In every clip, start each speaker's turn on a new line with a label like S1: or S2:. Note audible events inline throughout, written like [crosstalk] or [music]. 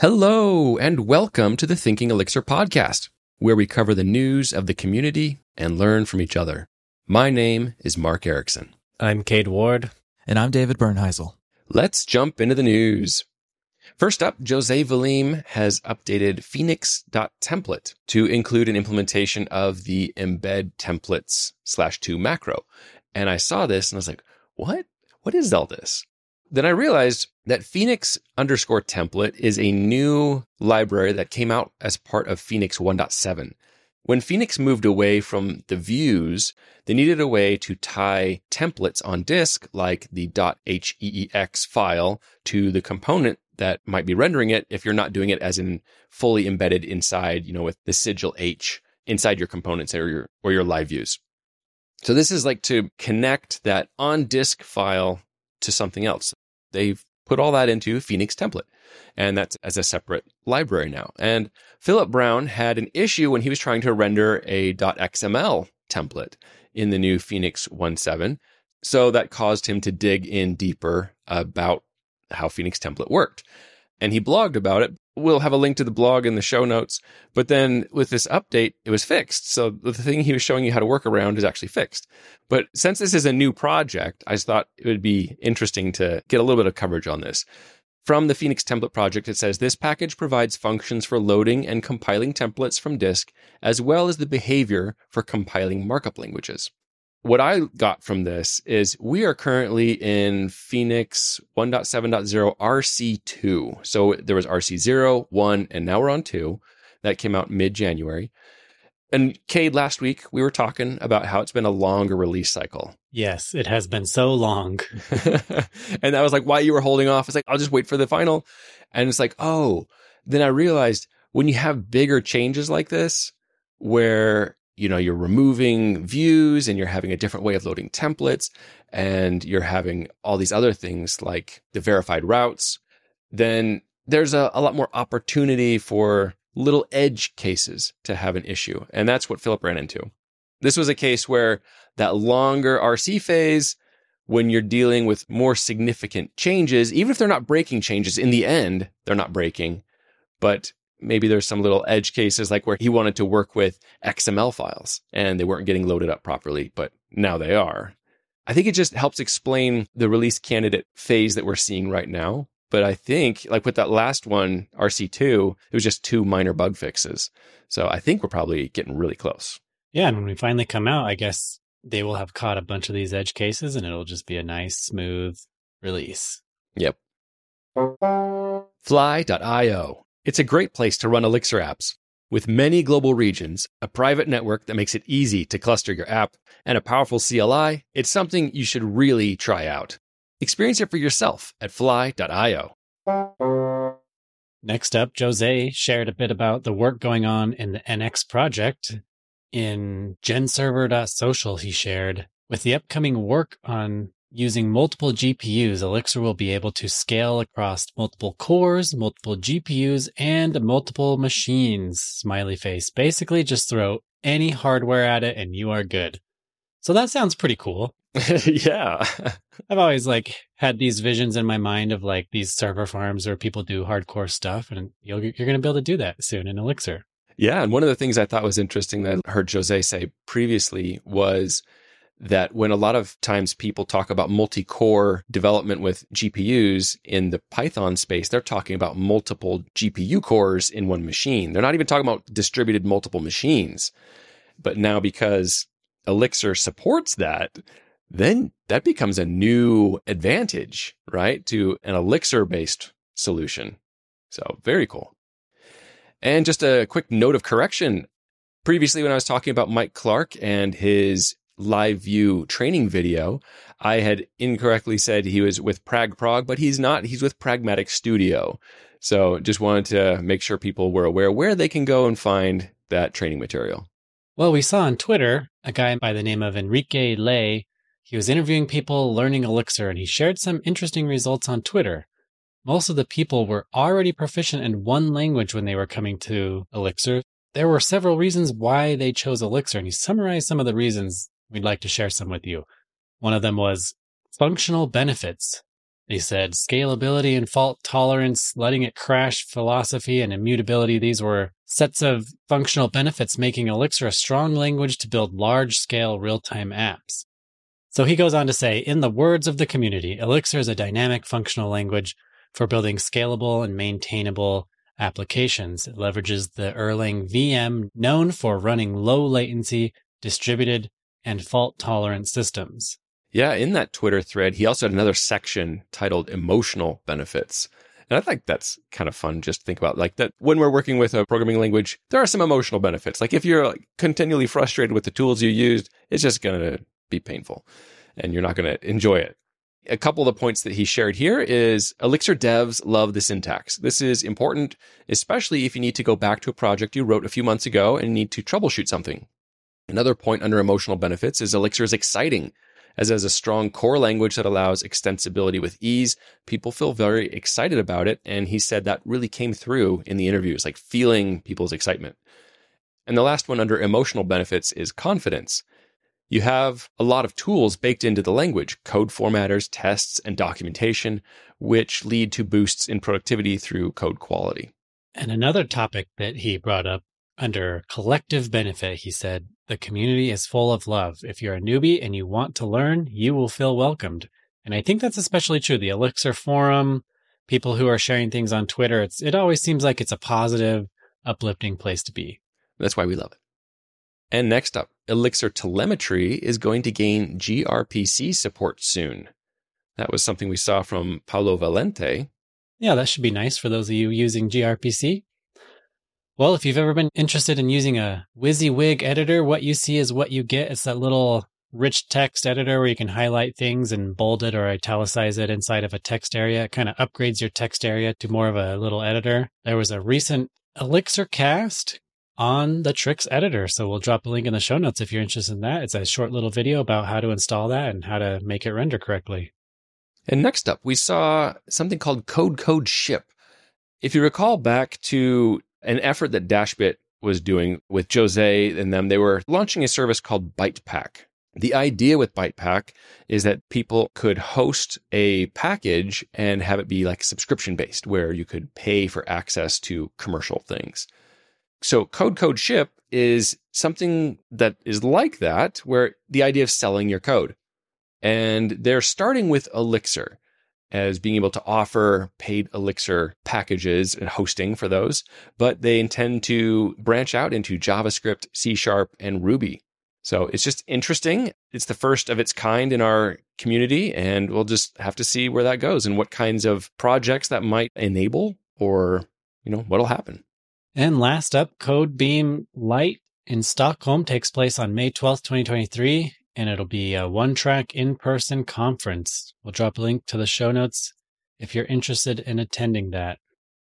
S1: Hello, and welcome to the Thinking Elixir podcast, where we cover the news of the community and learn from each other. My name is Mark Ericksen.
S2: I'm Cade Ward.
S3: And I'm David Bernheisel.
S1: Let's jump into the news. First up, Jose Valim has updated phoenix.template to include an implementation of the embed templates slash two macro. And I saw this and I was like, what? What is all this? Then I realized that Phoenix underscore template is a new library that came out as part of Phoenix 1.7. When Phoenix moved away from the views, they needed a way to tie templates on disk, like the .heex file, to the component that might be rendering it if you're not doing it as in fully embedded inside, you know, with the sigil H inside your components or your, or your live views. So this is like to connect that on disk file to something else. They've put all that into Phoenix template. And that's as a separate library now. And Philip Brown had an issue when he was trying to render a .xml template in the new Phoenix 1.7. So that caused him to dig in deeper about how Phoenix template worked. And he blogged about it. We'll have a link to the blog in the show notes. But then with this update, it was fixed. So the thing he was showing you how to work around is actually fixed. But since this is a new project, I thought it would be interesting to get a little bit of coverage on this. From the Phoenix template project, it says this package provides functions for loading and compiling templates from disk, as well as the behavior for compiling markup languages what I got from this is we are currently in Phoenix 1.7.0 RC2. So there was RC0, 1, and now we're on 2. That came out mid January. And Cade, last week we were talking about how it's been a longer release cycle.
S2: Yes, it has been so long. [laughs]
S1: and that was like why you were holding off. It's like, I'll just wait for the final. And it's like, oh, then I realized when you have bigger changes like this, where you know, you're removing views and you're having a different way of loading templates and you're having all these other things like the verified routes, then there's a, a lot more opportunity for little edge cases to have an issue. And that's what Philip ran into. This was a case where that longer RC phase, when you're dealing with more significant changes, even if they're not breaking changes, in the end, they're not breaking. But maybe there's some little edge cases like where he wanted to work with XML files and they weren't getting loaded up properly, but now they are. I think it just helps explain the release candidate phase that we're seeing right now. But I think, like with that last one, RC2, it was just two minor bug fixes. So I think we're probably getting really close.
S2: Yeah. And when we finally come out, I guess they will have caught a bunch of these edge cases and it'll just be a nice, smooth release.
S1: Yep. Fly.io it's a great place to run Elixir apps. With many global regions, a private network that makes it easy to cluster your app, and a powerful CLI, it's something you should really try out. Experience it for yourself at fly.io.
S2: Next up, Jose shared a bit about the work going on in the NX project. In genserver.social, he shared, with the upcoming work on Using multiple GPUs, Elixir will be able to scale across multiple cores, multiple GPUs, and multiple machines. Smiley face. Basically, just throw any hardware at it and you are good. So that sounds pretty cool. [laughs]
S1: yeah. [laughs]
S2: I've always like had these visions in my mind of like these server farms where people do hardcore stuff and you're going to be able to do that soon in Elixir.
S1: Yeah. And one of the things I thought was interesting that I heard Jose say previously was that when a lot of times people talk about multi-core development with GPUs in the Python space, they're talking about multiple GPU cores in one machine. They're not even talking about distributed multiple machines. But now because Elixir supports that, then that becomes a new advantage, right? To an Elixir based solution. So very cool. And just a quick note of correction. Previously, when I was talking about Mike Clark and his live view training video, I had incorrectly said he was with PragProg, but he's not. He's with Pragmatic Studio. So just wanted to make sure people were aware where they can go and find that training material.
S2: Well, we saw on Twitter a guy by the name of Enrique Lay. He was interviewing people learning Elixir and he shared some interesting results on Twitter. Most of the people were already proficient in one language when they were coming to Elixir. There were several reasons why they chose Elixir, and he summarized some of the reasons we'd like to share some with you. One of them was functional benefits. They said scalability and fault tolerance, letting it crash philosophy, and immutability. These were sets of functional benefits, making Elixir a strong language to build large scale real time apps. So he goes on to say, in the words of the community, Elixir is a dynamic functional language for building scalable and maintainable applications. It leverages the Erlang VM known for running low latency, distributed, and fault tolerant systems.
S1: Yeah, in that Twitter thread, he also had another section titled emotional benefits. And I think that's kind of fun just to think about like that when we're working with a programming language, there are some emotional benefits. Like if you're like, continually frustrated with the tools you used, it's just going to be painful and you're not going to enjoy it. A couple of the points that he shared here is Elixir devs love the syntax. This is important, especially if you need to go back to a project you wrote a few months ago and need to troubleshoot something. Another point under emotional benefits is Elixir is exciting as it has a strong core language that allows extensibility with ease. People feel very excited about it. And he said that really came through in the interviews, like feeling people's excitement. And the last one under emotional benefits is confidence. You have a lot of tools baked into the language, code formatters, tests, and documentation, which lead to boosts in productivity through code quality.
S2: And another topic that he brought up under collective benefit, he said, the community is full of love. If you're a newbie and you want to learn, you will feel welcomed. And I think that's especially true. The Elixir forum, people who are sharing things on Twitter, it's, it always seems like it's a positive, uplifting place to be.
S1: That's why we love it. And next up, Elixir Telemetry is going to gain gRPC support soon. That was something we saw from Paulo Valente.
S2: Yeah, that should be nice for those of you using gRPC. Well, if you've ever been interested in using a WYSIWYG editor, what you see is what you get. It's that little rich text editor where you can highlight things and bold it or italicize it inside of a text area. It kind of upgrades your text area to more of a little editor. There was a recent Elixir cast on the Trix editor. So we'll drop a link in the show notes if you're interested in that. It's a short little video about how to install that and how to make it render correctly.
S1: And next up, we saw something called Code Code Ship. If you recall back to an effort that Dashbit was doing with Jose and them. They were launching a service called BytePack. The idea with BytePack is that people could host a package and have it be like subscription based, where you could pay for access to commercial things. So Code Code Ship is something that is like that, where the idea of selling your code. And they're starting with Elixir as being able to offer paid Elixir packages and hosting for those, but they intend to branch out into JavaScript, C Sharp, and Ruby. So it's just interesting. It's the first of its kind in our community, and we'll just have to see where that goes and what kinds of projects that might enable or, you know, what'll happen.
S2: And last up, Codebeam Lite in Stockholm takes place on May 12th, 2023 and it'll be a one track in person conference. We'll drop a link to the show notes if you're interested in attending that.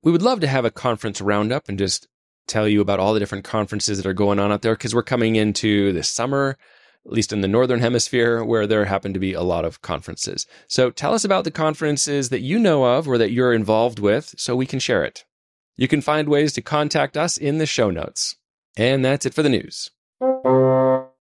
S1: We would love to have a conference roundup and just tell you about all the different conferences that are going on out there because we're coming into the summer, at least in the Northern Hemisphere, where there happen to be a lot of conferences. So tell us about the conferences that you know of or that you're involved with so we can share it. You can find ways to contact us in the show notes. And that's it for the news.